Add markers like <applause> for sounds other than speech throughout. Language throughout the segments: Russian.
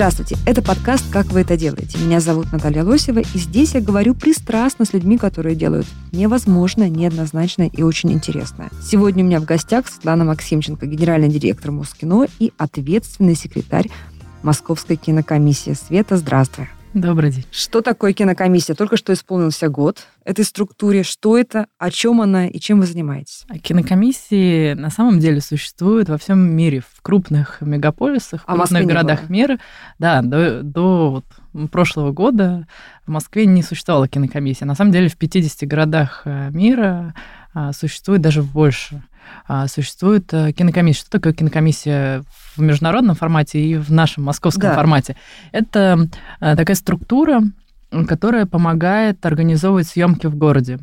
Здравствуйте, это подкаст «Как вы это делаете?». Меня зовут Наталья Лосева, и здесь я говорю пристрастно с людьми, которые делают невозможное, неоднозначное и очень интересное. Сегодня у меня в гостях Светлана Максимченко, генеральный директор Москино и ответственный секретарь Московской кинокомиссии. Света, здравствуй. Добрый день. Что такое кинокомиссия? Только что исполнился год этой структуре. Что это, о чем она и чем вы занимаетесь? А Кинокомиссии на самом деле существуют во всем мире, в крупных мегаполисах, в А крупных городах мира. Да, до, до вот прошлого года в Москве не существовала кинокомиссия. На самом деле в 50 городах э, мира а, существует даже больше. А, Существует э, кинокомиссия. Что такое кинокомиссия в международном формате и в нашем московском Да. формате? Это э, такая структура, которая помогает организовывать съемки в городе.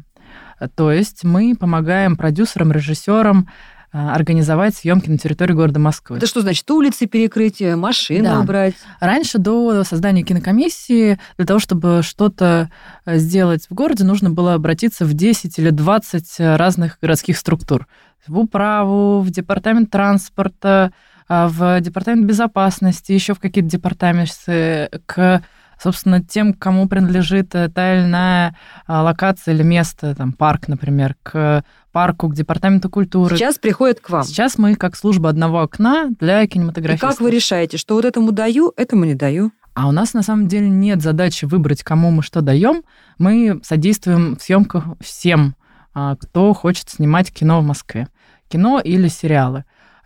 То есть мы помогаем продюсерам, режиссерам э, организовать съемки на территории города Москвы. Это что значит? Улицы перекрыть, машины Да. убрать? Раньше, до создания кинокомиссии, для того, чтобы что-то сделать в городе, нужно было обратиться в 10 или 20 разных городских структур. В управу, в департамент транспорта, а, в департамент безопасности, еще в какие-то департаменты, к собственно, тем, кому принадлежит та или иная а, локация или место, там, парк, например, к парку, к департаменту культуры. Сейчас приходят к вам. Сейчас мы как служба одного окна для И кинематографистов. как вы решаете, что вот этому даю, этому не даю? А у нас на самом деле нет задачи выбрать, кому мы что даем. Мы содействуем в съемках всем, кто хочет снимать кино в Москве. Кино или сериалы.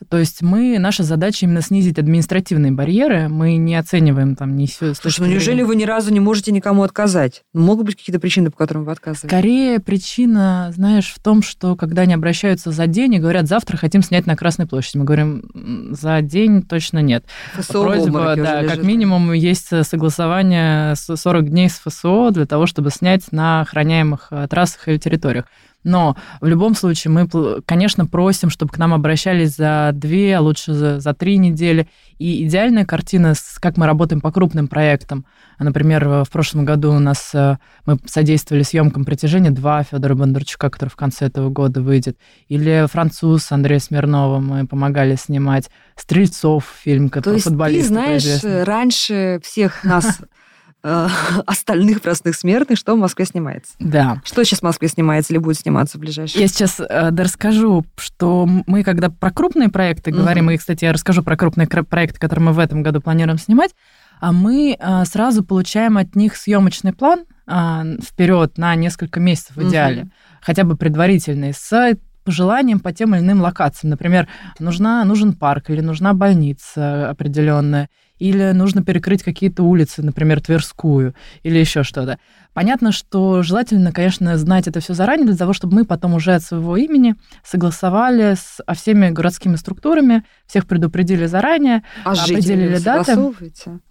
То есть мы, наша задача именно снизить административные барьеры. Мы не оцениваем там ни с Слушай, ну неужели вы ни разу не можете никому отказать? Могут быть какие-то причины, по которым вы отказываете? Скорее причина, знаешь, в том, что когда они обращаются за день и говорят, завтра хотим снять на Красной площади, мы говорим, «М, за день точно нет. ФСО Просьба, да, как лежит. минимум есть согласование с 40 дней с ФСО для того, чтобы снять на охраняемых э, трассах или территориях. Но в любом случае мы, конечно, просим, чтобы к нам обращались за две, а лучше за, за три недели. И идеальная картина, с- как мы работаем по крупным проектам. Например, в прошлом году у нас э, мы содействовали съемкам «Притяжение 2» Федора Бондарчука, который в конце этого года выйдет. Или «Француз» Андрея Смирнова мы помогали снимать. «Стрельцов» фильм, То который есть ты футболист. знаешь раньше всех нас, э, <laughs> остальных простых смертных, что в Москве снимается. Да. Что сейчас в Москве снимается или будет сниматься в ближайшее? Я сейчас э, расскажу, что мы, когда про крупные проекты Мгм. говорим, и, кстати, я расскажу про крупные проекты, которые мы в этом году планируем снимать, а мы э, сразу получаем от них съемочный план вперед на несколько месяцев в идеале, хотя бы предварительный, с пожеланием по тем или иным локациям. Например, нужна, нужен парк или нужна больница определенная, или нужно перекрыть какие-то улицы, например, Тверскую, или еще что-то. Понятно, что желательно, конечно, знать это все заранее, для того, чтобы мы потом уже от своего имени согласовали с а, всеми городскими структурами, всех предупредили заранее. А определили даты.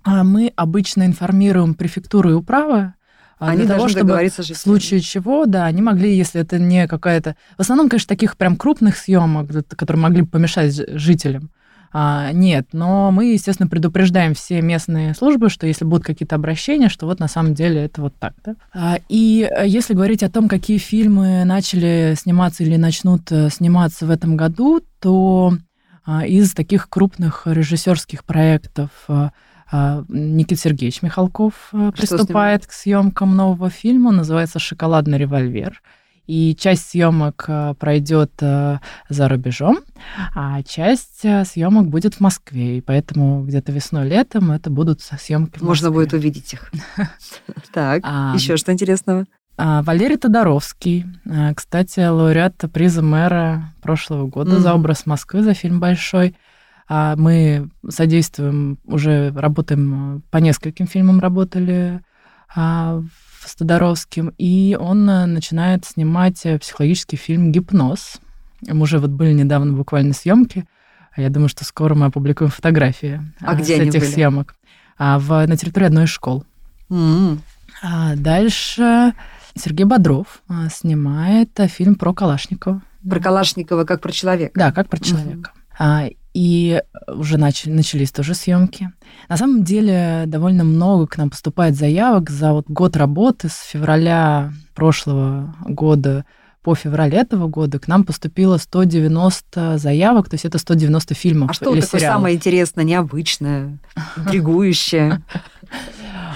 А мы обычно информируем префектуру и управы, а, Они для того, чтобы в случае чего, да, они могли, если это не какая-то... В основном, конечно, таких прям крупных съемок, которые могли бы помешать жителям, а, нет. Но мы, естественно, предупреждаем все местные службы, что если будут какие-то обращения, что вот на самом деле это вот так. Да? А, И э, если говорить о том, какие фильмы начали сниматься или начнут э, сниматься в этом году, то а, из таких крупных режиссерских проектов а, а, Никита Сергеевич Михалков Что приступает к съемкам нового фильма, называется «Шоколадный револьвер». И часть съемок а, пройдет а, за рубежом, а часть а, съемок будет в Москве. И поэтому где-то весной-летом это будут съемки в Можно будет увидеть их. <laughs> Так, А, еще что интересного? а, Валерий Тодоровский, кстати, лауреат приза мэра прошлого года за образ Москвы, за фильм «Большой». А Мы содействуем, уже работаем, э, по нескольким фильмам работали с Тодоровским, и он э, начинает снимать э, психологический фильм «Гипноз». Мы уже вот были недавно буквально съемки, а я думаю, что скоро мы опубликуем фотографии А где с они этих были? съемок. А, в, на территории одной из школ. М, А дальше Сергей Бодров снимает фильм про Калашникова. Про Калашникова как про человека. Да, как про человека. А, и уже начали, начались тоже съемки. На самом деле довольно много к нам поступает заявок за вот год работы с февраля прошлого года по февраль этого года к нам поступило 190 заявок, то есть это 190 фильмов. А что такое сериалов. самое интересное, необычное, интригующее? <laughs>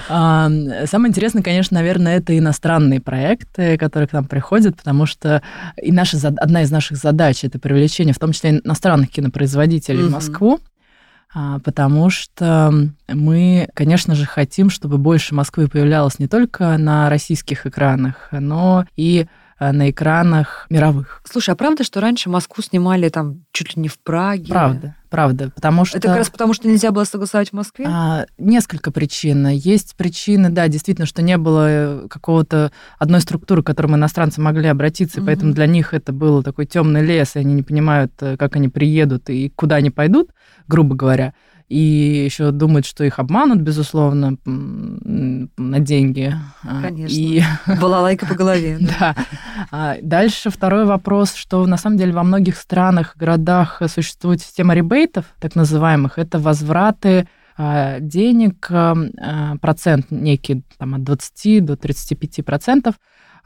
А, Самое интересное, конечно, наверное, это иностранные проекты, которые к нам приходят, потому что и наша, одна из наших задач это привлечение, в том числе иностранных кинопроизводителей в Мгм. Москву, а, потому что мы, конечно же, хотим, чтобы больше Москвы появлялось не только на российских экранах, но и на экранах мировых. Слушай, а правда, что раньше Москву снимали там чуть ли не в Праге? Правда, правда, потому что... Это как раз потому, что нельзя было согласовать в Москве? А, несколько причин. Есть причины, да, действительно, что не было э, какого-то одной структуры, к которой иностранцы могли обратиться, Мгм. поэтому для них это был такой темный лес, и они не понимают, э, как они приедут и куда они пойдут, грубо говоря. И еще думают, что их обманут, безусловно, на деньги. А, Конечно. И <laughs> Балалайка по голове. <laughs> да. А Дальше второй вопрос, что на самом деле во многих странах, городах существует система ребейтов, так называемых. Это возвраты а, денег, процент некий там, от 20 до 35 процентов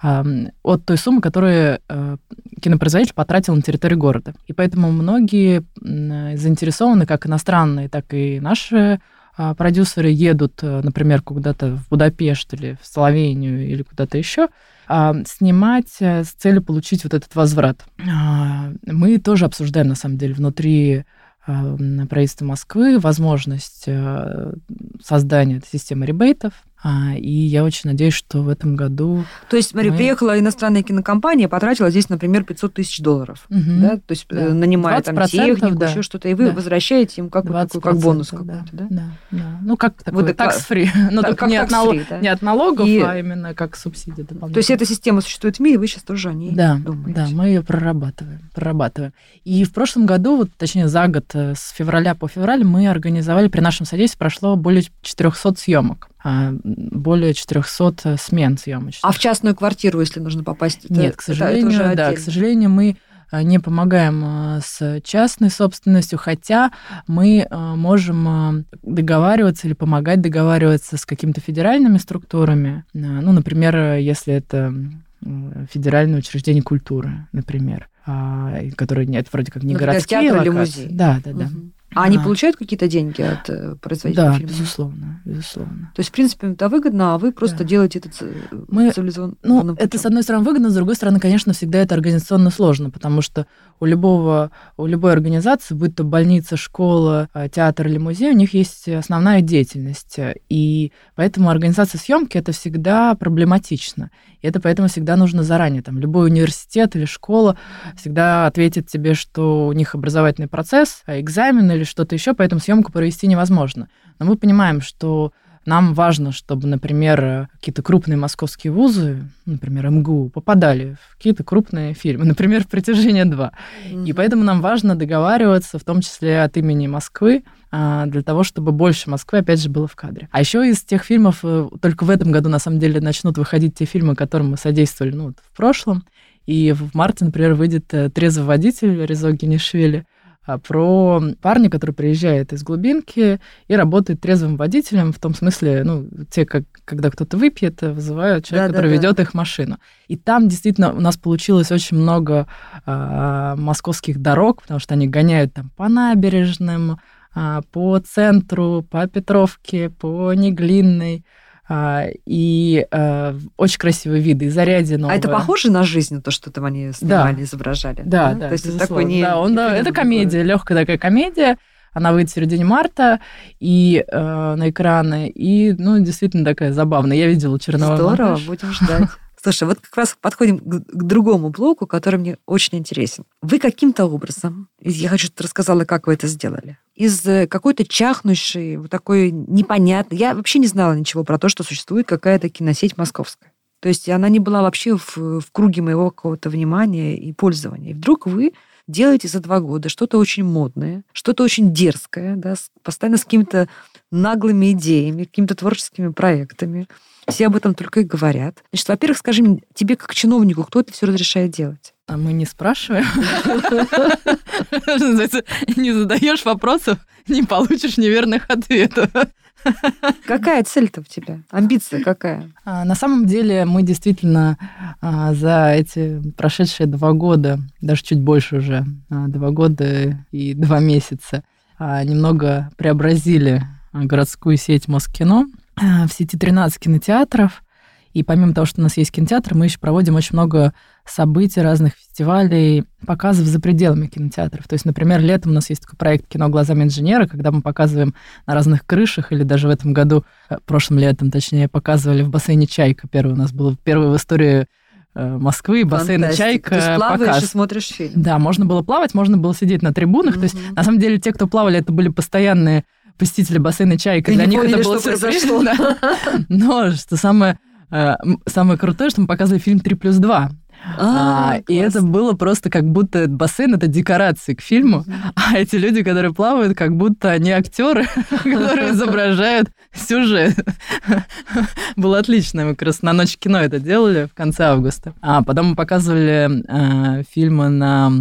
от той суммы, которую а, кинопроизводитель потратил на территории города. И поэтому многие заинтересованы, как иностранные, так и наши а, продюсеры едут, э, например, куда-то в Будапешт или в Словению или куда-то еще, а, снимать э, с целью получить вот этот возврат. А, Мы тоже обсуждаем, на самом деле, внутри правительства Москвы возможность э, создания системы ребейтов. А, И я очень надеюсь, что в этом году... То есть, смотри, Мы- приехала иностранная кинокомпания, потратила здесь, например, 500 тысяч долларов. Мгм. Да? То есть, Да. э, нанимая там 20%, технику, да. еще что-то, и вы Да. возвращаете им как, такой, как 20%, бонус да, какой-то, да? Да, да. Ну, как такой Вот tax-free. <laughs> Ну, Да, как не от, нало- tax-free, да. не от налогов, И- а именно как субсидия дополнительная. То есть эта система существует в мире, вы сейчас тоже о ней Да, думаете. да, мы ее прорабатываем, прорабатываем. И в прошлом году, вот, точнее за год, э, с февраля по февраль, мы организовали, при нашем содействии прошло более 400 съемок, более 400 смен съемочных. А в частную квартиру, если нужно попасть? это- Нет, к это- это сожалению, уже да, отдельно. к сожалению, мы а, не помогаем а, с частной собственностью, хотя мы а, можем а, договариваться или помогать договариваться с какими-то федеральными структурами. А, Ну, например, если это федеральное учреждение культуры, например, а, и которые нет, вроде как не Например, городские театр или локации. музей. Да, да, да. Мгм. А они Да. получают какие-то деньги от э, производителя Да, фильма? безусловно, безусловно. То есть, в принципе, это выгодно, а вы просто Да. делаете это ц- Мы- цивилизованным Ну, путем. это, с одной стороны, выгодно, с другой стороны, конечно, всегда это организационно сложно, потому что у любого, у любой организации, будь то больница, школа, а, театр или музей, у них есть основная деятельность. И поэтому организация съемки это всегда проблематично. И это поэтому всегда нужно заранее. Там, любой университет или школа всегда ответит тебе, что у них образовательный процесс, а, экзамен или что-то еще, поэтому съемку провести невозможно. Но мы понимаем, что нам важно, чтобы, например, какие-то крупные московские вузы, например, МГУ, попадали в какие-то крупные фильмы, <laughs> например, «Притяжение 2». И Мгм. поэтому нам важно договариваться, в том числе от имени Москвы, для того, чтобы больше Москвы, опять же, было в кадре. А еще из тех фильмов, э, только в этом году, на самом деле, начнут выходить те фильмы, которым мы содействовали ну, вот в прошлом. И в марте, например, выйдет э, «Трезвый водитель» Резо Генишвили, а, про парня, который приезжает из глубинки и работает трезвым водителем, в том смысле, ну, те, как, когда кто-то выпьет, э, вызывают человека, который Да-да-да. ведет их машину. И там действительно у нас получилось очень много а, московских дорог, потому что они гоняют там по набережным, а, по центру, по Петровке, по Неглинной. а, и а, очень красивые виды, и заряди А это похоже на жизнь, то, что там они снимали, изображали? Да, да, То есть это такой не... Да, он, да, это комедия, легкая такая комедия. Она выйдет в середине марта и э, на экраны. И, ну, действительно такая забавная. Я видела черновой Здорово, монтаж. будем ждать. Слушай, вот как раз подходим к, к другому блоку, который мне очень интересен. Вы каким-то образом, я хочу, чтобы рассказала, как вы это сделали, из э, какой-то чахнущей, вот такой непонятной... Я вообще не знала ничего про то, что существует какая-то киносеть московская. То есть она не была вообще в, в круге моего какого-то внимания и пользования. И вдруг вы делаете за два года что-то очень модное, что-то очень дерзкое, да, постоянно с какими-то наглыми идеями, какими-то творческими проектами. Все об этом только и говорят. Значит, во-первых, скажи мне, тебе как чиновнику, кто это все разрешает делать? А мы не спрашиваем. <laughs> Не задаешь вопросов, не получишь неверных ответов. Какая цель-то у тебя? Амбиция какая? А, на самом деле мы действительно а, за эти прошедшие два года, даже чуть больше уже, а, два года и два месяца, немного преобразили городскую сеть Москино. В сети 13 кинотеатров – и помимо того, что у нас есть кинотеатр, мы еще проводим очень много событий, разных фестивалей, показов за пределами кинотеатров. То есть, например, летом у нас есть такой проект «Кино глазами инженера», когда мы показываем на разных крышах, или даже в этом году, э, прошлым летом, точнее, показывали в бассейне «Чайка». Первый у нас был первый в истории э, Москвы, бассейн «Чайка». Ты плаваешь показ. и смотришь фильм. Да, можно было плавать, можно было сидеть на трибунах. Mm-hmm. То есть, на самом деле, те, кто плавали, это были постоянные посетители бассейна «Чайка». И Для них поняли, это было сюрприз. Да. <laughs> Но что самое Э, самое крутое, что мы показывали фильм «Три плюс два». А, А, и это было просто как будто бассейн это декорации к фильму, а эти люди, которые плавают, как будто они актеры, <laughs> которые изображают сюжет. Было отлично. Мы как раз на ночь кино это делали в конце августа. А потом мы показывали э, фильмы на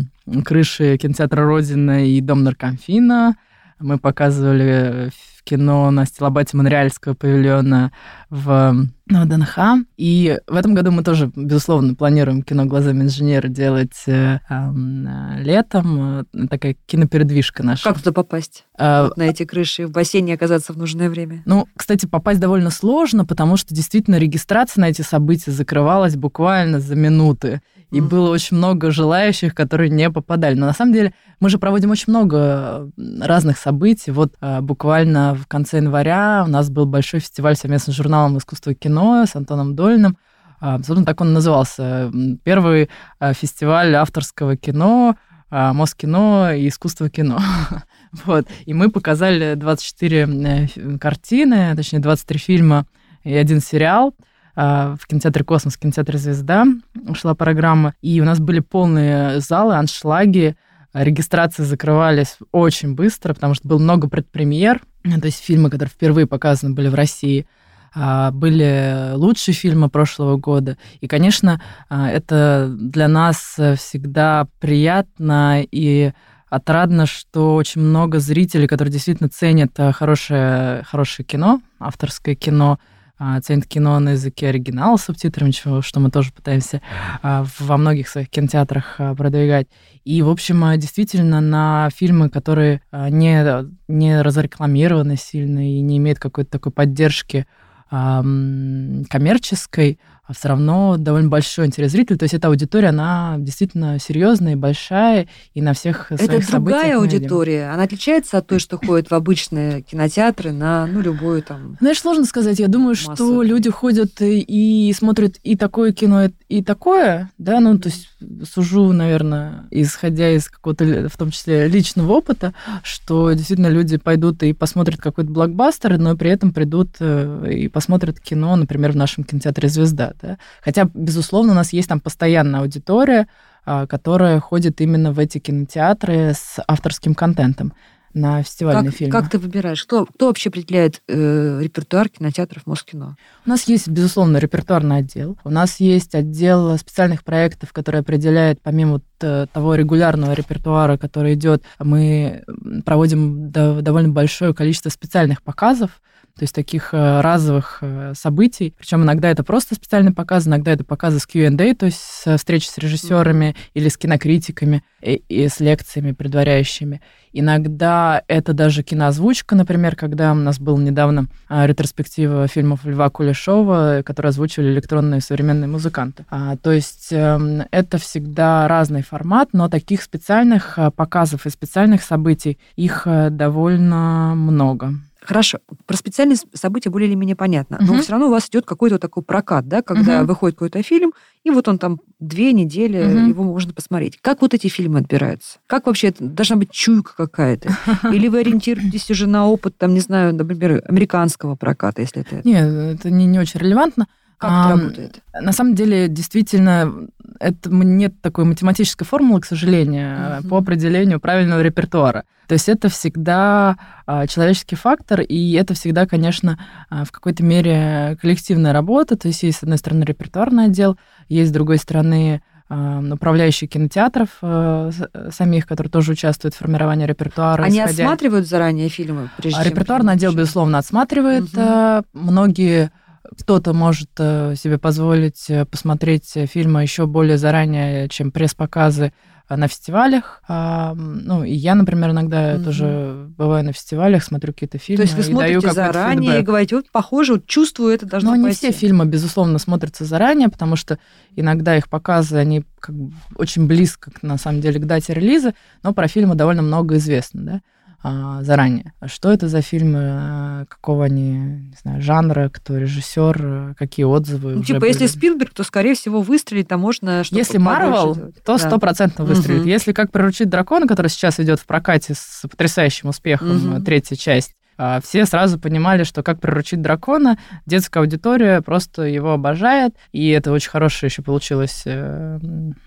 крыше кинотеатра Родина и Дом наркомфина. Мы показывали кино на стилобате Монреальского павильона в ну, ДНХ. И в этом году мы тоже, безусловно, планируем кино «Глазами инженера» делать э, э, летом. Такая кинопередвижка наша. Как туда попасть? Э, вот на эти крыши, в бассейне оказаться в нужное время? Ну, кстати, попасть довольно сложно, потому что действительно регистрация на эти события закрывалась буквально за минуты. И mm-hmm. было очень много желающих, которые не попадали. Но на самом деле мы же проводим очень много разных событий. Вот а, буквально в конце января у нас был большой фестиваль совместно с журналом «Искусство и кино» с Антоном Дольным. А, собственно, так он назывался. Первый а, фестиваль авторского кино Москино и искусство кино. <laughs> вот. И мы показали 24 э, картины, точнее 23 фильма и один сериал. А, в кинотеатре «Космос», в кинотеатре «Звезда» шла программа, и у нас были полные залы, аншлаги, регистрации закрывались очень быстро, потому что было много предпремьер, то есть фильмы, которые впервые показаны были в России, а, были лучшие фильмы прошлого года. И, конечно, а, это для нас всегда приятно и отрадно, что очень много зрителей, которые действительно ценят хорошее, хорошее кино, авторское кино, а, ценит кино на языке оригинала с субтитрами, чего, что мы тоже пытаемся а, во многих своих кинотеатрах а, продвигать. И, в общем, действительно, на фильмы, которые не, не разрекламированы сильно и не имеют какой-то такой поддержки коммерческой, а все равно довольно большой интерес зрителей. То есть эта аудитория, она действительно серьезная и большая, и на всех Это своих другая аудитория. Она отличается от той, что ходит в обычные кинотеатры на ну, любую там... Знаешь, сложно сказать. Я думаю, массу. что люди ходят и смотрят и такое кино, и такое, да, ну, то есть сужу, наверное, исходя из какого-то, в том числе, личного опыта, что действительно люди пойдут и посмотрят какой-то блокбастер, но при этом придут э, и посмотрят кино, например, в нашем кинотеатре «Звезда», да? Хотя, безусловно, у нас есть там постоянная аудитория, а, которая ходит именно в эти кинотеатры с авторским контентом на фестивальные как, фильмы. Как ты выбираешь? Кто, кто вообще определяет э, репертуар кинотеатров Москино? У нас есть, безусловно, репертуарный отдел. У нас есть отдел специальных проектов, который определяет, помимо э, того регулярного репертуара, который идет, мы проводим довольно большое количество специальных показов, то есть таких э, разовых э, событий. Причем иногда это просто специальный показ, иногда это показы с Q&A, то есть встречи с режиссерами или с кинокритиками и, и с лекциями предваряющими. Иногда это даже киноозвучка, например, когда у нас был недавно а, ретроспектива фильмов Льва Кулешова, которые озвучивали электронные современные музыканты. А, то есть э, это всегда разный формат, но таких специальных показов и специальных событий их довольно много. Хорошо. Про специальные события более или менее понятно. Но угу. все равно у вас идет какой-то такой прокат, да, когда угу. выходит какой-то фильм, и вот он там две недели, угу. его можно посмотреть. Как вот эти фильмы отбираются? Как вообще это? Должна быть чуйка какая-то? <laughs> Или вы ориентируетесь уже на опыт, там, не знаю, например, американского проката, если это... Нет, это не, не очень релевантно. Как а, это работает? На самом деле, действительно, это нет такой математической формулы, к сожалению, mm-hmm. по определению правильного репертуара. То есть это всегда а, человеческий фактор, и это всегда, конечно, а, в какой-то мере коллективная работа. То есть есть, с одной стороны, репертуарный отдел, есть, с другой стороны, э, управляющие кинотеатров э, самих, которые тоже участвуют в формировании репертуара. Они исходя... отсматривают заранее фильмы? Прежде а репертуарный отдел, безусловно, отсматривает. Угу. Многие кто-то может себе позволить посмотреть фильмы еще более заранее, чем пресс-показы на фестивалях. А, ну, и я, например, иногда mm-hmm. тоже бываю на фестивалях, смотрю какие-то фильмы. То есть вы смотрите даю заранее фидбэк. и говорите, вот, похоже, вот чувствую, это должно Но пойти. не все фильмы, безусловно, смотрятся заранее, потому что иногда их показы, они как бы очень близко, на самом деле, к дате релиза, но про фильмы довольно много известно, да а, заранее. Что это за фильмы, а, какого они, не знаю, жанра, кто режиссер, какие отзывы. Ну, типа, были. если Спилберг, то, скорее всего, выстрелить, то можно что-то Если Марвел, то стопроцентно да. выстрелит. Угу. Если как приручить дракона, который сейчас идет в прокате с потрясающим успехом, угу. третья часть, а, все сразу понимали, что как приручить дракона, детская аудитория просто его обожает, и это очень хорошая еще получилась э,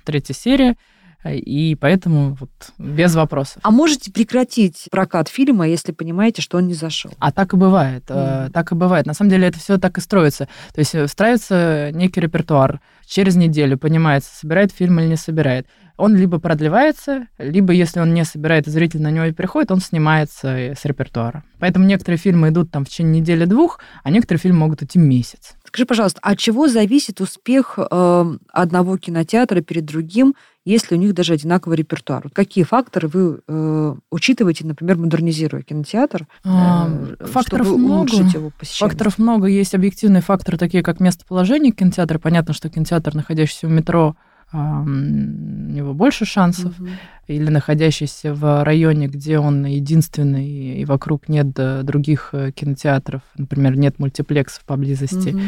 третья серия и поэтому вот без вопросов. А можете прекратить прокат фильма, если понимаете, что он не зашел? А так и бывает, mm. так и бывает. На самом деле это все так и строится. То есть э, встраивается некий репертуар, через неделю понимается, собирает фильм или не собирает. Он либо продлевается, либо если он не собирает, и зритель на него и приходит, он снимается с репертуара. Поэтому некоторые фильмы идут там в течение недели-двух, а некоторые фильмы могут идти месяц. Скажи, пожалуйста, от чего зависит успех э, одного кинотеатра перед другим, если у них даже одинаковый репертуар? Вот какие факторы вы э, учитываете, например, модернизируя кинотеатр? Э, факторов чтобы много. его Факторов много. Есть объективные факторы, такие как местоположение кинотеатра. Понятно, что кинотеатр, находящийся в метро, у него больше шансов, угу. или находящийся в районе, где он единственный, и вокруг нет других э, кинотеатров, например, нет мультиплексов поблизости. Угу.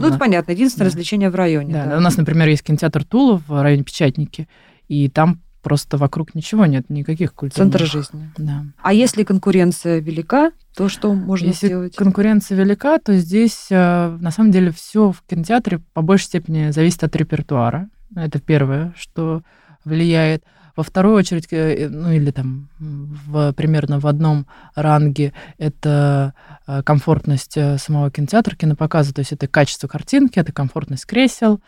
ну, это понятно, единственное да. развлечение в районе. Да, да. у нас, например, есть кинотеатр Тула в районе Печатники, и там просто вокруг ничего нет, никаких культурных... Центр жизни. Да. А если конкуренция велика, то что можно если сделать? конкуренция велика, то здесь э, на самом деле все в кинотеатре по большей степени зависит от репертуара. Это первое, что влияет. Во вторую очередь, э, ну или там в, примерно в одном ранге, это э, комфортность самого кинотеатра, кинопоказа, то есть это качество картинки, это комфортность кресел,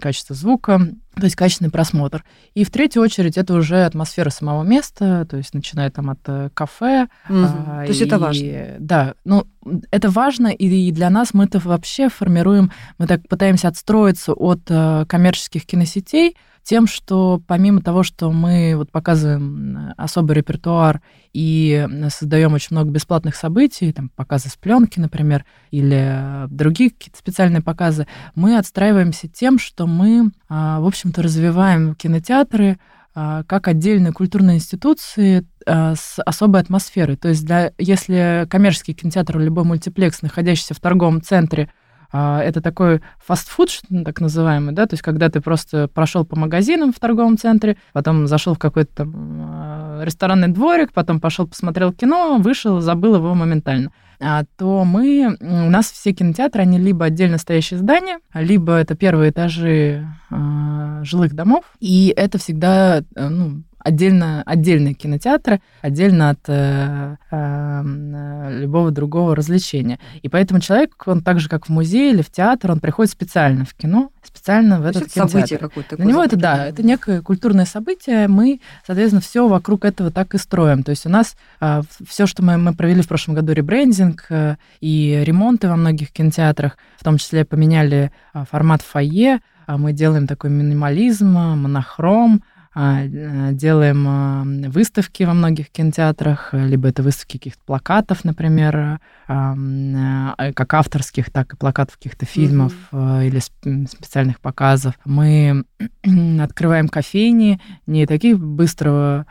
качество звука, то есть качественный просмотр. И в третью очередь это уже атмосфера самого места, то есть начиная там от э, кафе. Угу. А, то есть и, это важно. Да, ну это важно, и для нас мы это вообще формируем, мы так пытаемся отстроиться от э, коммерческих киносетей, тем, что помимо того, что мы вот показываем особый репертуар и создаем очень много бесплатных событий, там показы с пленки, например, или другие какие-то специальные показы, мы отстраиваемся тем, что мы, а, в общем-то, развиваем кинотеатры а, как отдельные культурные институции а, с особой атмосферой. То есть для, если коммерческий кинотеатр или любой мультиплекс, находящийся в торговом центре, это такой фастфуд, так называемый, да, то есть когда ты просто прошел по магазинам в торговом центре, потом зашел в какой-то там а, ресторанный дворик, потом пошел посмотрел кино, вышел, забыл его моментально. А, то мы, у нас все кинотеатры, они либо отдельно стоящие здания, либо это первые этажи э, жилых домов, и это всегда э, ну, отдельно, отдельные кинотеатры, отдельно от э, э, любого другого развлечения. И поэтому человек, он так же, как в музее или в театр, он приходит специально в кино, специально в То этот это кинотеатр. событие какое-то. Для него это, да, это некое культурное событие. Мы, соответственно, все вокруг этого так и строим. То есть у нас э, все, что мы, мы провели в прошлом году, ребрендинг э, и ремонты во многих кинотеатрах, в том числе поменяли э, формат фойе, мы делаем такой минимализм, монохром, а, э, делаем а, выставки во многих кинотеатрах, либо это выставки каких-то плакатов, например, э, как авторских, так и плакатов каких-то фильмов mm-hmm. или специальных показов. Мы <clears throat> открываем кофейни, не такие быстрого,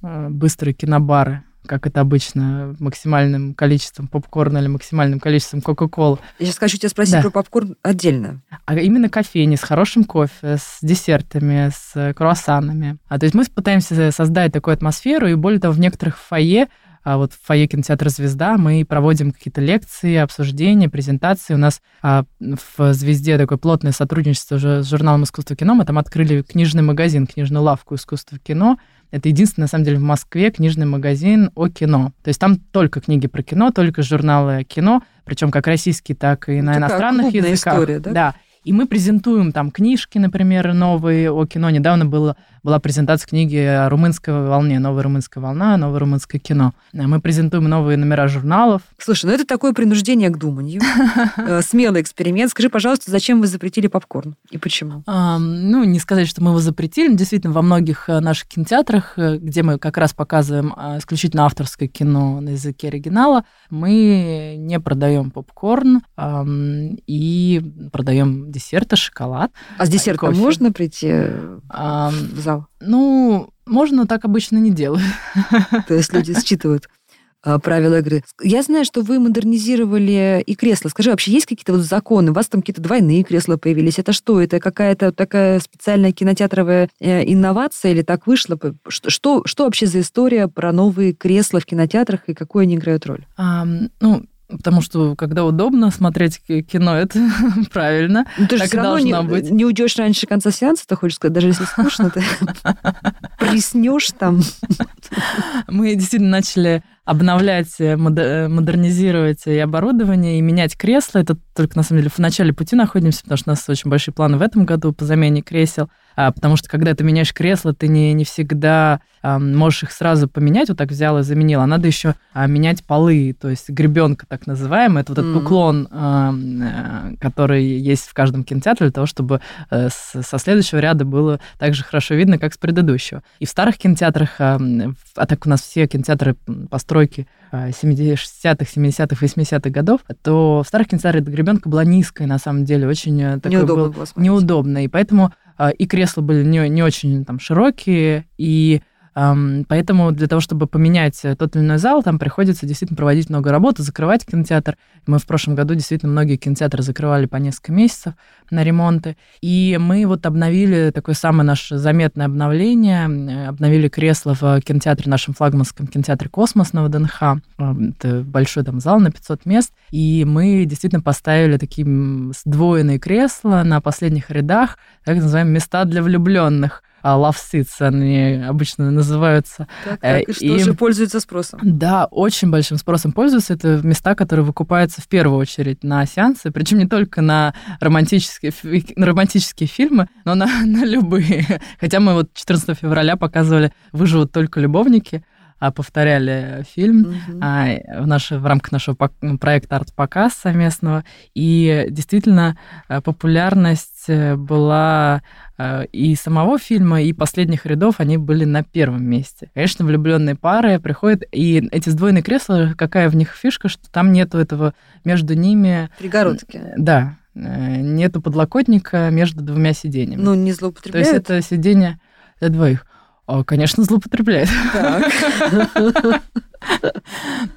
быстрые кинобары, как это обычно, максимальным количеством попкорна или максимальным количеством кока-колы. Я сейчас хочу тебя спросить да. про попкорн отдельно. А именно кофейни с хорошим кофе, с десертами, с круассанами. А то есть мы пытаемся создать такую атмосферу, и более того, в некоторых фойе а вот в фойе кинотеатра «Звезда» мы проводим какие-то лекции, обсуждения, презентации. У нас а, в «Звезде» такое плотное сотрудничество уже с журналом «Искусство кино». Мы там открыли книжный магазин, книжную лавку «Искусство кино», это единственный, на самом деле, в Москве книжный магазин о кино. То есть там только книги про кино, только журналы кино, причем как российские, так и на Такая иностранных языках. История, да? да. И мы презентуем там книжки, например, новые о кино. Недавно было, была презентация книги о румынской волне, новая румынская волна, новое румынское кино. Мы презентуем новые номера журналов. Слушай, ну это такое принуждение к думанию. <laughs> Э, смелый эксперимент. Скажи, пожалуйста, зачем вы запретили попкорн и почему? Ну, не сказать, что мы его запретили. Действительно, во многих э, наших кинотеатрах, э, где мы как раз показываем исключительно авторское кино на языке оригинала, мы не продаем попкорн и продаем десерты, шоколад. А с десертом можно прийти в зал? Ну, можно, так обычно не делают. <laughs> То есть люди считывают а, правила игры. Я знаю, что вы модернизировали и кресла. Скажи, вообще есть какие-то вот законы? У вас там какие-то двойные кресла появились. Это что? Это какая-то такая специальная кинотеатровая э, инновация или так вышло? Что, что, что вообще за история про новые кресла в кинотеатрах и какую они играют роль? А, ну, Потому что когда удобно смотреть кино, это <laughs> правильно. Ну, ты же так все равно не, быть. не уйдешь раньше конца сеанса, ты хочешь сказать, даже если скучно, ты <laughs> приснешь там. Мы действительно начали обновлять, э, э, модернизировать и оборудование, и менять кресла. Это только, на самом деле, в начале пути находимся, потому что у нас очень большие планы в этом году по замене кресел. А, потому что, когда ты меняешь кресло, ты не, не всегда а, можешь их сразу поменять, вот так взял и заменил, а надо еще а, менять полы, то есть гребенка так называемая, это вот этот mm. уклон, а, а, который есть в каждом кинотеатре для того, чтобы а, с, со следующего ряда было так же хорошо видно, как с предыдущего. И в старых кинотеатрах, а, а так у нас все кинотеатры построены постройки 70-х, 70-х, 80-х годов, то в старых кинотеатрах гребенка была низкая, на самом деле, очень э, такой неудобно, был, неудобно. И поэтому а, и кресла были не, не очень там широкие, и Поэтому для того, чтобы поменять э, тот или иной зал, там приходится действительно проводить много работы, закрывать кинотеатр. Мы в прошлом году действительно многие кинотеатры закрывали по несколько месяцев на ремонты. И мы вот обновили такое самое наше заметное обновление. Э, обновили кресло в кинотеатре, нашем флагманском кинотеатре «Космос» на ВДНХ. Это большой там зал на 500 мест. И мы действительно поставили такие сдвоенные кресла на последних рядах, так называемые места для влюбленных love seats, они обычно называются. Так, так, и, и что же пользуется спросом? Да, очень большим спросом пользуются. Это места, которые выкупаются в первую очередь на сеансы, причем не только на романтические, на романтические фильмы, но на, <laughs> на любые. Хотя мы вот 14 февраля показывали «Выживут только любовники», повторяли фильм угу. в, наш, в рамках нашего проекта «Арт-показ» совместного. И действительно э, популярность э, была и самого фильма, и последних рядов, они были на первом месте. Конечно, влюбленные пары приходят, и эти сдвоенные кресла, какая в них фишка, что там нету этого между ними... Перегородки. Да, нету подлокотника между двумя сиденьями. Ну, не злоупотребляют? То есть это сиденье для двоих. Конечно, злоупотребляет. <laughs>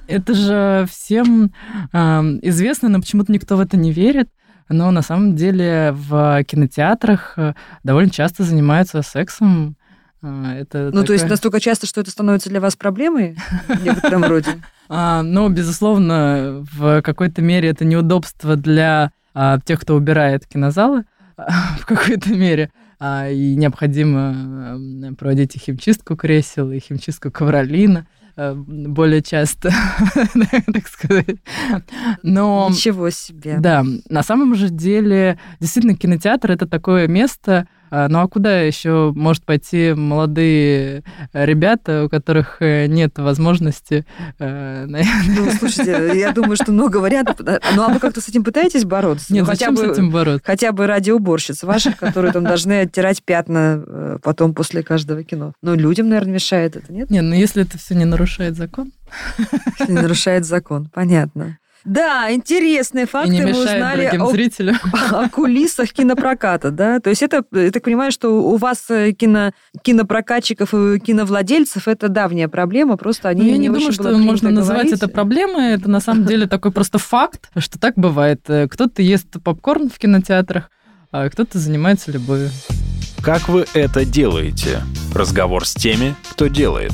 Это же всем известно, но почему-то никто в это не верит. Но на самом деле в кинотеатрах э, довольно часто занимаются сексом. А, это ну, такая... то есть настолько часто, что это становится для вас проблемой в некотором роде? <laughs> А, ну, безусловно, в какой-то мере это неудобство для а, тех, кто убирает кинозалы <laughs> в какой-то мере. А, и необходимо проводить и химчистку кресел, и химчистку ковролина э, более часто, <laughs> так сказать. Но... Ничего себе. Да, на самом же деле, действительно, кинотеатр — это такое место, ну а куда еще может пойти молодые ребята, у которых э, нет возможности? Э, <laughs> ну, слушайте, я думаю, что много вариантов. Ну, а вы как-то с этим пытаетесь бороться? Нет, ну, хотя бы, с этим бороться? Хотя бы ради уборщиц ваших, которые там должны оттирать пятна э, потом после каждого кино. Но людям, наверное, мешает это, нет? Нет, ну если это все не нарушает закон. Если не нарушает закон, понятно. Да, интересные факты И не мы узнали о, зрителям. <laughs> о кулисах кинопроката, да? То есть это, я так понимаю, что у вас э, кино, кинопрокатчиков и киновладельцев это давняя проблема, просто они ну, я не, не думаю, что можно называть это проблемой, это на самом деле такой просто факт, что так бывает. Э, кто-то ест попкорн в кинотеатрах, а кто-то занимается любовью. Как вы это делаете? Разговор с теми, кто делает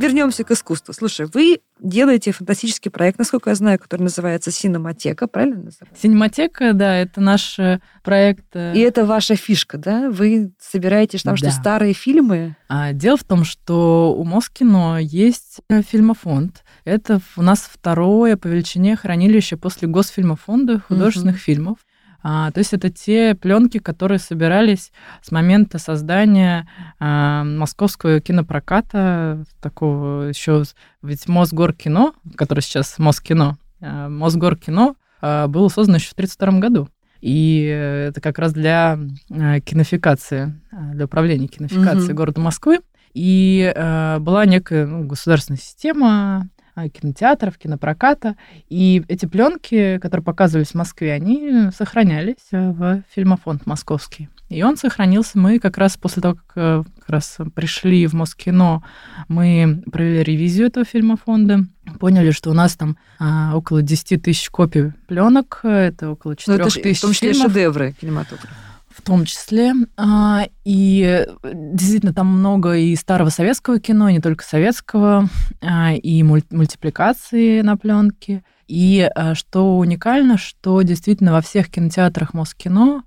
вернемся к искусству. Слушай, вы делаете фантастический проект, насколько я знаю, который называется «Синематека», правильно называется? «Синематека», да, это наш э, проект. Э, И это ваша фишка, да? Вы собираете там да. что старые фильмы? А, дело в том, что у Москино есть э, фильмофонд. Это у нас второе по величине хранилище после Госфильмофонда художественных угу. фильмов. А, то есть это те пленки, которые собирались с момента создания а, московского кинопроката, такого еще, ведь Мосгоркино, который сейчас Москино, а, Мосгоркино а, было создано еще в 1932 году. И это как раз для а, кинофикации, а, для управления кинофикацией угу. города Москвы. И э, была некая ну, государственная система кинотеатров, кинопроката. И эти пленки, которые показывались в Москве, они сохранялись э, в фильмофонд московский. И он сохранился. Мы как раз после того, как, э, как раз пришли в Москино, мы провели ревизию этого фильмофонда, поняли, что у нас там а, около 10 тысяч копий пленок, это около 4 ну, тысяч В том числе фильмов. шедевры кинематографа в том числе. А, и действительно там много и старого советского кино, не только советского, а, и мультипликации на пленке. И а, что уникально, что действительно во всех кинотеатрах Москино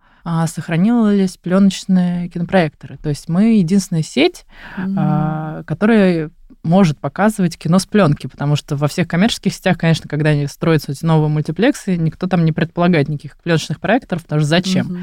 сохранились пленочные кинопроекторы. То есть мы единственная сеть, mm-hmm. которая может показывать кино с пленки, потому что во всех коммерческих сетях, конечно, когда они строятся эти новые мультиплексы, никто там не предполагает никаких пленочных проекторов, потому что зачем? Угу.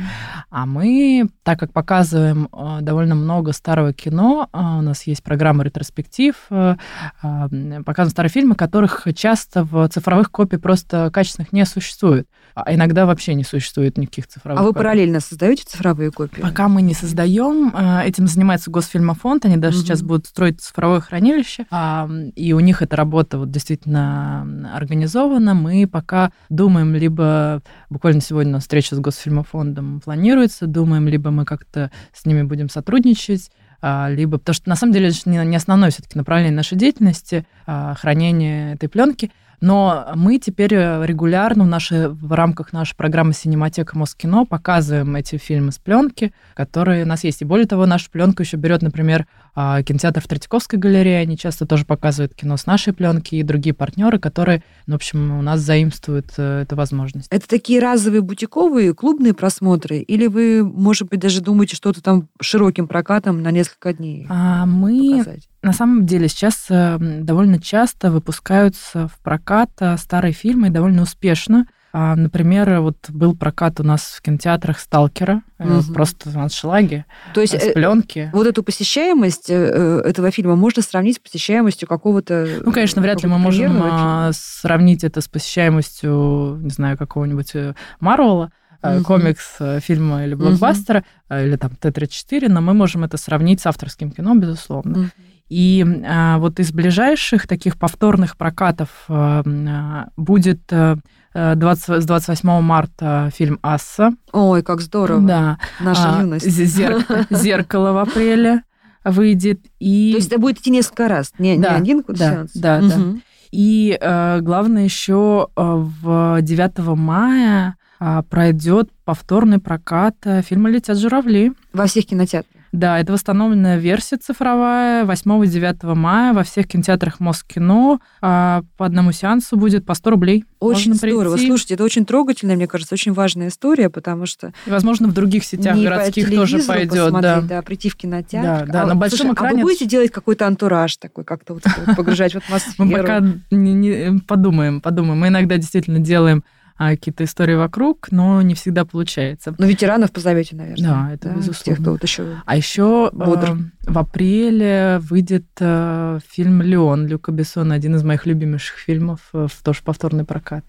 А мы, так как показываем э, довольно много старого кино, э, у нас есть программа ретроспектив, э, показываем старые фильмы, которых часто в цифровых копиях просто качественных не существует. А иногда вообще не существует никаких цифровых А вы копий. параллельно создаете цифровые копии? Пока мы не создаем, этим занимается Госфильмофонд, они даже угу. сейчас будут строить цифровое хранилище, хранилище, и у них эта работа вот действительно организована. Мы пока думаем, либо буквально сегодня у нас встреча с Госфильмофондом планируется, думаем, либо мы как-то с ними будем сотрудничать, а, либо потому что на самом деле это не основное все-таки направление нашей деятельности а, хранение этой пленки. Но мы теперь э, регулярно в, нашей, в рамках нашей программы «Синематека Москино» показываем эти фильмы с пленки, которые у нас есть. И более того, наша пленка еще берет, например, а, кинотеатр в Третьяковской галерее. Они часто тоже показывают кино с нашей пленки и другие партнеры, которые, ну, в общем, у нас заимствуют э, эту возможность. Это такие разовые бутиковые клубные просмотры? Или вы, может быть, даже думаете что-то там широким прокатом на несколько дней а, Мы показать? На самом деле сейчас э, довольно часто выпускаются в прокат э, старые фильмы и довольно успешно. А, например, вот был прокат у нас в кинотеатрах Сталкера, угу. просто аншлаги, То есть с пленки. Вот эту посещаемость этого фильма можно сравнить с посещаемостью какого-то. Ну, конечно, вряд ли мы можем фильма. сравнить это с посещаемостью, не знаю, какого-нибудь Марвела, угу. комикс фильма или блокбастера, угу. или там Т-34, но мы можем это сравнить с авторским кино, безусловно. Угу. И а, вот из ближайших таких повторных прокатов а, а будет а, 20, с 28 марта фильм «Асса». Ой, как здорово. Да. Наша а, юность. Зер... <laughs> «Зеркало» в апреле выйдет. И... То есть это будет идти несколько раз, не, да, не один да, сеанс? Да, угу. да. И э, главное еще в 9 мая пройдет повторный прокат фильма «Летят журавли». Во всех кинотеатрах? Да, это восстановленная версия цифровая. 8-9 мая во всех кинотеатрах Москино а, по одному сеансу будет по 100 рублей. Очень Можно здорово. Прийти. Слушайте, это очень трогательная, мне кажется, очень важная история, потому что... И, возможно, в других сетях городских по тоже пойдет. Да. да, прийти в кинотеатр. Да, да, а, на большом слушай, экране... А вы будете делать какой-то антураж такой, как-то вот погружать в <laughs> атмосферу? Мы пока подумаем, подумаем. Мы иногда действительно делаем какие-то истории вокруг, но не всегда получается. Но ветеранов позовете, наверное. Да, это да? безусловно. Тех, кто вот еще а еще бодр. в апреле выйдет э, фильм «Леон» Люка Бессона, один из моих любимейших фильмов, э, тоже повторный прокат.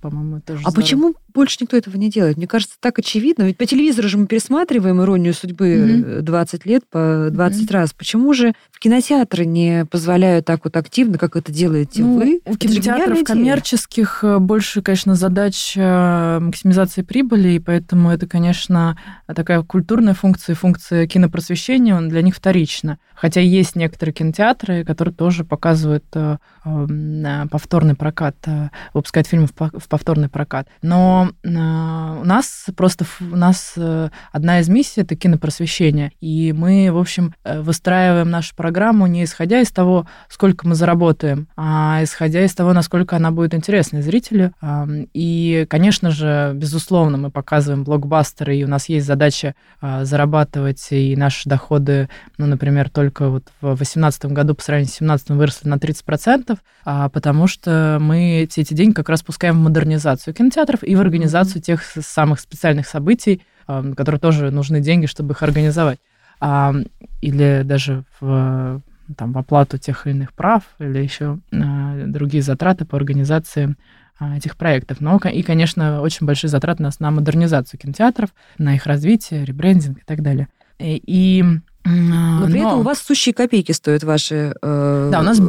По-моему, тоже А здорово. почему больше никто этого не делает? Мне кажется, так очевидно. Ведь по телевизору же мы пересматриваем «Иронию судьбы» mm-hmm. 20 лет по 20 mm-hmm. раз. Почему же в кинотеатры не позволяют так вот активно, как это делаете ну, вы? У кинотеатров коммерческих больше, конечно, задач э, максимизации прибыли, и поэтому это, конечно, такая культурная функция, функция кинопросвещения, он для них вторична. Хотя есть некоторые кинотеатры, которые тоже показывают э, э, повторный прокат, выпускают фильмы в повторный прокат. Но у нас просто у нас одна из миссий это кинопросвещение, и мы, в общем, выстраиваем нашу программу не исходя из того, сколько мы заработаем, а исходя из того, насколько она будет интересна зрителю. И конечно же, безусловно, мы показываем блокбастеры, и у нас есть задача а, зарабатывать и наши доходы ну, например, только вот в 2018 году по сравнению с 2017 выросли на 30%, а, потому что мы все эти деньги как раз пускаем в модернизацию кинотеатров и в организацию тех самых специальных событий, которые тоже нужны деньги, чтобы их организовать. Или даже в там, в оплату тех или иных прав или еще а, другие затраты по организации а, этих проектов. Но и, конечно, очень большие затраты у нас на модернизацию кинотеатров, на их развитие, ребрендинг и так далее. И но при Но... этом у вас сущие копейки стоят ваши э, да, у нас,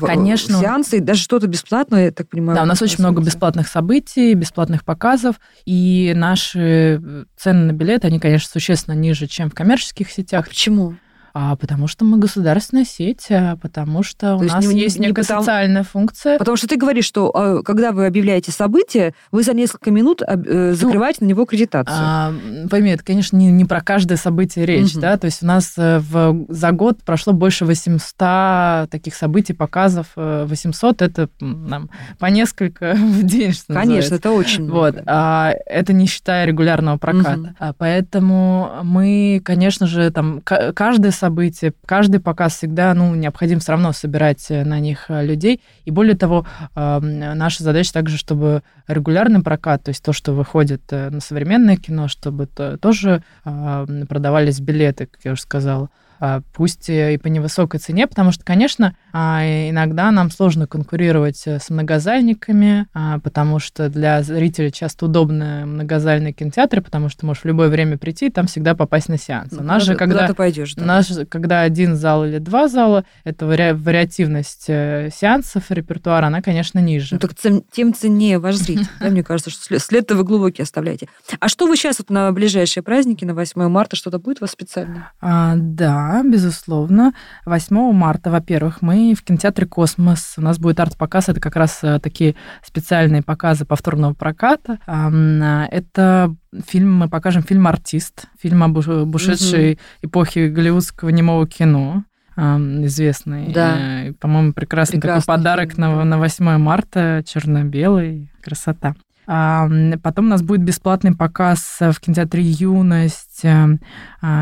конечно, сеансы, даже что-то бесплатное, я так понимаю. Да, у нас очень много бесплатных событий, бесплатных показов, и наши цены на билеты, они, конечно, существенно ниже, чем в коммерческих сетях. А почему? А потому что мы государственная сеть, а потому что То у есть нас не, есть не некая потому... социальная функция. Потому что ты говоришь, что а, когда вы объявляете событие, вы за несколько минут э, ну, закрываете ну, на него аккредитацию. А, пойми, это, конечно, не, не про каждое событие речь, угу. да, то есть у нас э, в, за год прошло больше 800 таких событий, показов. 800 э, это нам по несколько <laughs> в день, что Конечно, называется. это очень Вот, а, это не считая регулярного проката. Угу. А, поэтому мы, конечно же, там каждое события. Каждый показ всегда, ну, необходимо все равно собирать э, на них э, людей. И более того, наша задача также, чтобы регулярный прокат, то есть то, что выходит э, на современное кино, чтобы тоже продавались билеты, как я уже сказала. А, пусть и по невысокой цене, потому что, конечно, а, иногда нам сложно конкурировать э, с многозальниками, а, потому что для зрителей часто удобны многозальные кинотеатры, потому что можешь в любое время прийти и там всегда попасть на сеанс. Ну, у нас же, когда, ты пойдешь, да? же, когда один зал или два зала, это вари- вариативность э, сеансов, репертуара, она, конечно, ниже. Ну, так тем ценнее ваш зритель. <laughs> Мне кажется, что след-то вы глубокий оставляете. А что вы сейчас вот на ближайшие праздники, на 8 марта, что-то будет у вас специальное? Да, безусловно. 8 марта, во-первых, мы в кинотеатре «Космос». У нас будет арт-показ. Это как раз э, такие специальные показы повторного проката. Это фильм, мы покажем фильм «Артист», фильм об ушедшей угу. эпохе голливудского немого кино известный. Да. Э, по-моему, прекрасный, прекрасный такой подарок фильм, на, на 8 марта, черно-белый, красота. Потом у нас будет бесплатный показ в кинотеатре «Юность» э,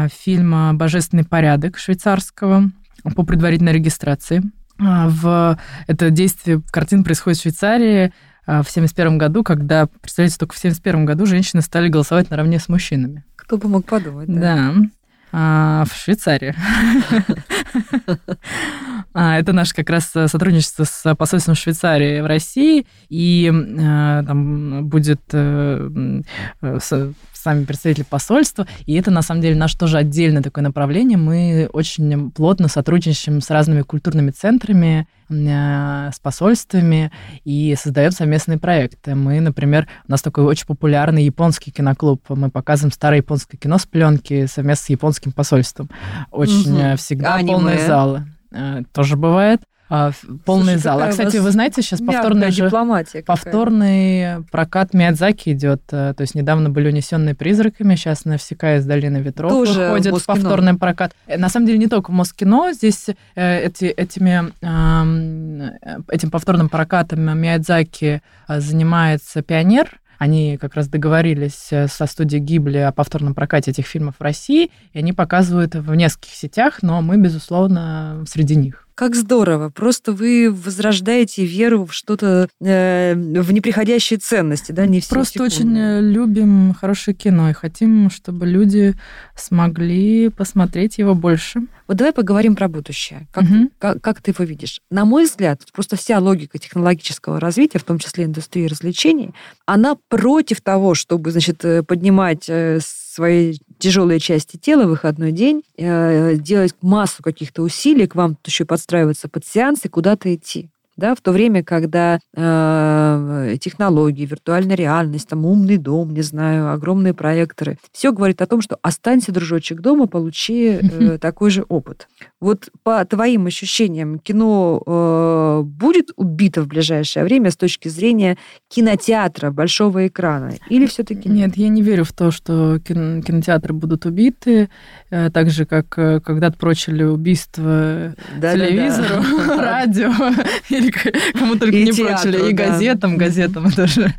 фильма «Божественный порядок» швейцарского по предварительной регистрации. А, в это действие картин происходит в Швейцарии а, в 1971 году, когда, представляете, только в 1971 году женщины стали голосовать наравне с мужчинами. Кто бы мог подумать, да? Да. А, в Швейцарии. <laughs> А, это наше как раз сотрудничество с посольством Швейцарии в России, и э, там будет э, сами представители посольства, и это на самом деле наше тоже отдельное такое направление. Мы очень плотно сотрудничаем с разными культурными центрами, э, с посольствами и создаем совместные проекты. Мы, например, у нас такой очень популярный японский киноклуб. Мы показываем старое японское кино с пленки совместно с японским посольством. Очень угу. всегда Аниме. полные залы. Э, тоже бывает. А, полный Слушай, зал. А, кстати, вы знаете, сейчас повторный же повторный прокат Миядзаки идет. Э, то есть недавно были унесенные призраками, сейчас Навсека из долины ветров Тоже выходит в повторный прокат. Э, на самом деле не только в Москино, здесь эти, этими, этим повторным прокатом Миядзаки занимается пионер, они как раз договорились со студией Гибли о повторном прокате этих фильмов в России, и они показывают в нескольких сетях, но мы, безусловно, среди них. Как здорово. Просто вы возрождаете веру в что-то, э, в неприходящие ценности, да, не все Просто секунды. очень э, любим хорошее кино и хотим, чтобы люди смогли посмотреть его больше. Вот давай поговорим про будущее. Как, угу. как, как ты его видишь? На мой взгляд, просто вся логика технологического развития, в том числе индустрии развлечений, она против того, чтобы, значит, э, поднимать свои тяжелые части тела в выходной день, э, делать массу каких-то усилий, к вам еще подстраиваться под сеансы, куда-то идти да, в то время, когда э, технологии, виртуальная реальность, там умный дом, не знаю, огромные проекторы, все говорит о том, что останься, дружочек, дома, получи э, <laughs> такой же опыт. Вот по твоим ощущениям, кино э, будет убито в ближайшее время с точки зрения кинотеатра, большого экрана, или все-таки нет? Нет, я не верю в то, что кинотеатры будут убиты, э, так же, как э, когда-то прочили убийство да, телевизору, да, <laughs> да. радио <laughs> или <laughs> кому только и не театру, прочили, и да. газетам, газетам <laughs> тоже.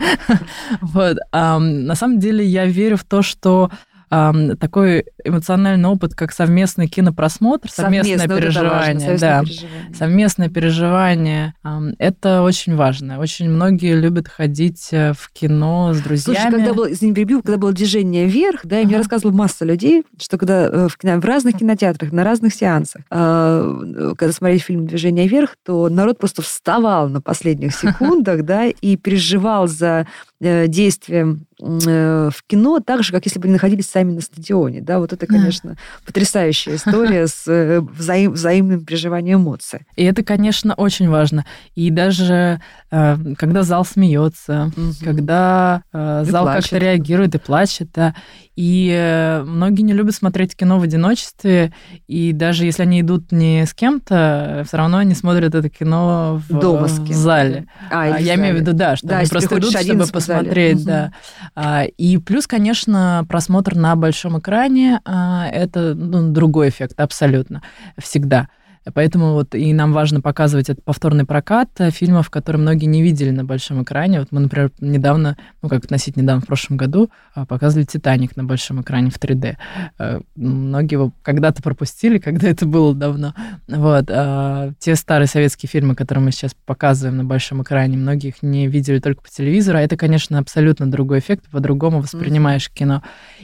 вот. А, на самом деле я верю в то, что э, такой эмоциональный опыт, как совместный кинопросмотр, совместное Совместно, вот это переживание. важно, совместное да, переживание. совместное переживание. Это очень важно. Очень многие любят ходить э, в кино с друзьями. Слушай, когда было, извини, перебью, когда было движение вверх, да, и мне рассказывала масса людей, что когда э, в, кино- в разных кинотеатрах, на разных сеансах, э, когда смотрели фильм «Движение вверх», то народ просто вставал на последних <laughs> секундах, да, и переживал за действием э, в кино так же, как если бы они находились сами на стадионе, да, вот это, Да. конечно, потрясающая <laughs> история с э, взаим- взаимным переживанием эмоций. И это, конечно, очень важно. И даже э, когда зал смеется, Мгм. когда э, И зал как-то реагирует и плачет, да. И э, многие не любят смотреть кино в одиночестве, и даже если они идут не с кем-то, все равно они смотрят это кино в, Дома с в кем-то. зале. А, А, или в я имею в виду, да, что Да, они просто идут, чтобы в зале. посмотреть, Мгм. да. А, И плюс, конечно, просмотр на большом экране а, это ну, другой эффект абсолютно всегда. Поэтому вот и нам важно показывать этот повторный прокат э, фильмов, которые многие не видели на большом экране. Вот мы, например, недавно, ну как относительно недавно, в прошлом году а, показывали «Титаник» на большом экране в 3D. Э, Многие его когда-то пропустили, когда это было давно. Вот. а Те старые советские фильмы, которые мы сейчас показываем на большом экране, многие их не видели только по телевизору, а это, конечно, абсолютно другой эффект, по-другому воспринимаешь кино.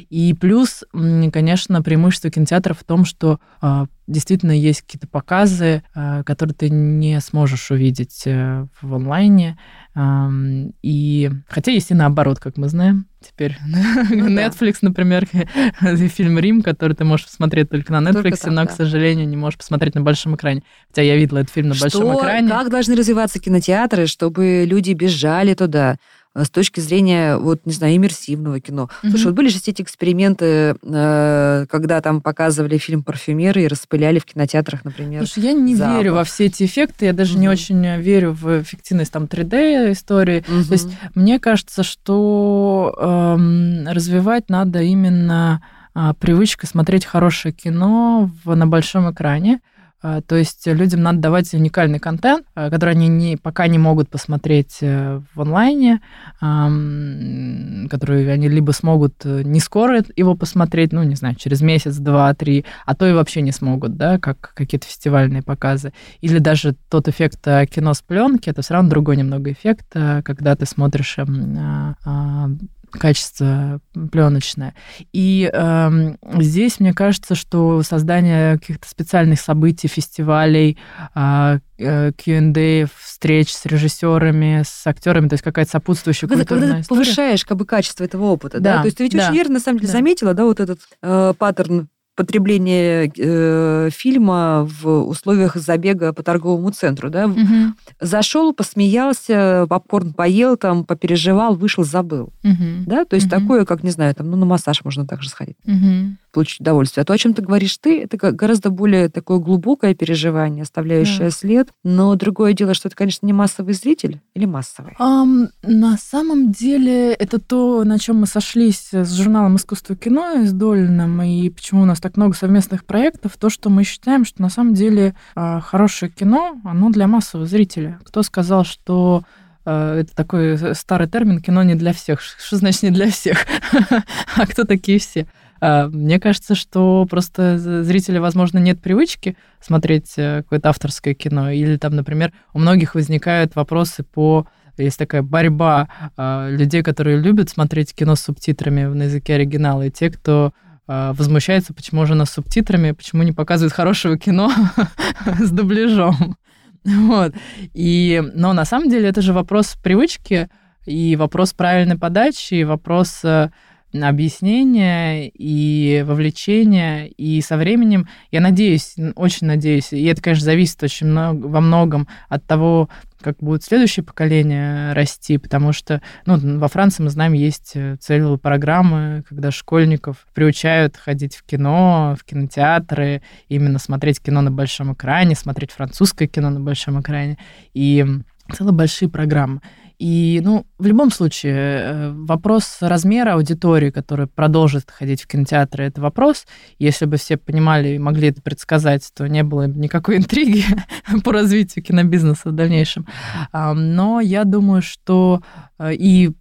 И плюс, конечно, преимущество кинотеатров в том, что действительно есть какие-то показы, а, которые ты не сможешь увидеть э, в онлайне. И хотя есть и наоборот, как мы знаем. Теперь <laughs> Ну да. Netflix, например, <laughs> фильм Рим, который ты можешь посмотреть только на Только Netflix, там, но, да. к сожалению, не можешь посмотреть на большом экране. Хотя я видела этот фильм на большом Что, экране. как должны развиваться кинотеатры, чтобы люди бежали туда э, с точки зрения, вот, не знаю, иммерсивного кино. Мгм. Слушай, вот были же все эти эксперименты, э, когда там показывали фильм «Парфюмеры» и распыляли в кинотеатрах, например. Слушай, я не запах. верю во все эти эффекты, я даже не Мгм. очень верю в эффективность там 3D истории. Мгм. То есть Мне кажется, что эм, развивать надо именно а, привычкой смотреть хорошее кино в, на большом экране. То есть людям надо давать уникальный контент, а, который они не, пока не могут посмотреть э, в онлайне, который они либо смогут э, не скоро его посмотреть, ну, не знаю, через месяц, два, три, а то и вообще не смогут, да, как какие-то фестивальные показы. Или даже тот эффект э, кино с пленки, это все равно другой немного эффект, когда ты смотришь эм, а, а, качество пленочное. И эм, здесь мне кажется, что создание каких-то специальных событий, фестивалей, а, э, Q&A, встреч с режиссерами, с актерами, то есть какая-то сопутствующая Когда, когда культурная ты история. повышаешь как бы качество этого опыта, да? Да, То есть ты ведь да. очень верно, на самом деле, Да. заметила, да, вот этот э, паттерн потребления э, фильма в условиях забега по торговому центру, да? Мгм, Зашел, посмеялся, попкорн поел, там, попереживал, вышел, забыл. мгм, Да, то есть Мгм. такое, как, не знаю, там, ну, на массаж можно также сходить, мгм. получить удовольствие. А то, о чем ты говоришь ты, это гораздо более такое глубокое переживание, оставляющее Да. след. Но другое дело, что это, конечно, не массовый зритель или массовый. Ам, на самом деле это то, на чем мы сошлись с журналом «Искусство кино» и с Долиным, и почему у нас так много совместных проектов, то, что мы считаем, что на самом деле а, хорошее кино, оно для массового зрителя. Кто сказал, что а, это такой старый термин «кино не для всех». Что значит «не для всех»? <laughs> А кто такие все? А, Мне кажется, что просто з- зрителя, возможно, нет привычки смотреть э, какое-то авторское кино. Или там, например, у многих возникают вопросы по... Есть такая борьба людей, которые любят смотреть кино с субтитрами на языке оригинала, и те, кто возмущается, почему же нас с субтитрами, почему не показывают хорошего кино <laughs> с дубляжом. Вот. И, но на самом деле это же вопрос привычки, и вопрос правильной подачи, и вопрос э, объяснения и вовлечения. И со временем, я надеюсь, очень надеюсь, и это, конечно, зависит очень много, во многом от того, как будет следующее поколение расти, потому что ну, во Франции, мы знаем, есть э, целые программы, когда школьников приучают ходить в кино, в кинотеатры, именно смотреть кино на большом экране, смотреть французское кино на большом экране. И целые большие программы. И, ну, в любом случае, э, вопрос размера аудитории, которая продолжит ходить в кинотеатры, это вопрос. Если бы все понимали и могли это предсказать, то не было бы никакой <laughs> интриги <laughs> по развитию кинобизнеса в дальнейшем. Но я думаю, что э, и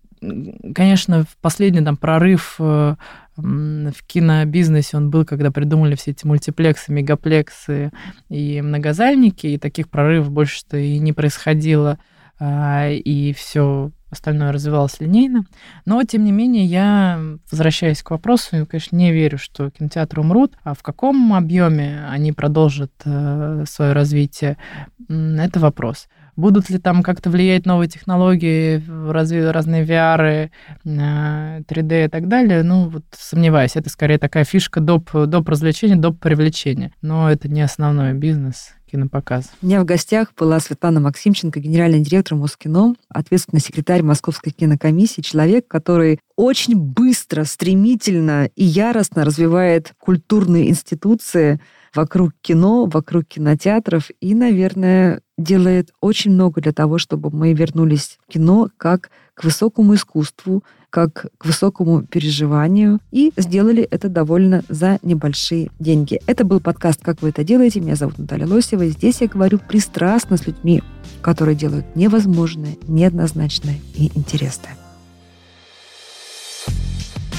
конечно, в последний там прорыв э, в кинобизнесе он был, когда придумали все эти мультиплексы, мегаплексы и многозальники, и таких прорывов больше-то и не происходило, и все остальное развивалось линейно. Но, тем не менее, я, возвращаясь к вопросу, конечно, не верю, что кинотеатры умрут, а в каком объеме они продолжат э, свое развитие, это вопрос. Будут ли там как-то влиять новые технологии, разви- разные VR, 3D э, и так далее? Ну, вот сомневаюсь. Это скорее такая фишка доп, доп развлечения, доп привлечения. Но это не основной бизнес кинопоказ. У меня в гостях была Светлана Максимченко, генеральный директор Москино, ответственный секретарь Московской кинокомиссии, человек, который очень быстро, стремительно и яростно развивает культурные институции вокруг кино, вокруг кинотеатров и, наверное, делает очень много для того, чтобы мы вернулись в кино как к высокому искусству, как к высокому переживанию и сделали это довольно за небольшие деньги. Это был подкаст «Как вы это делаете?». Меня зовут Наталья Лосева. И здесь я говорю пристрастно с людьми, которые делают невозможное, неоднозначное и интересное.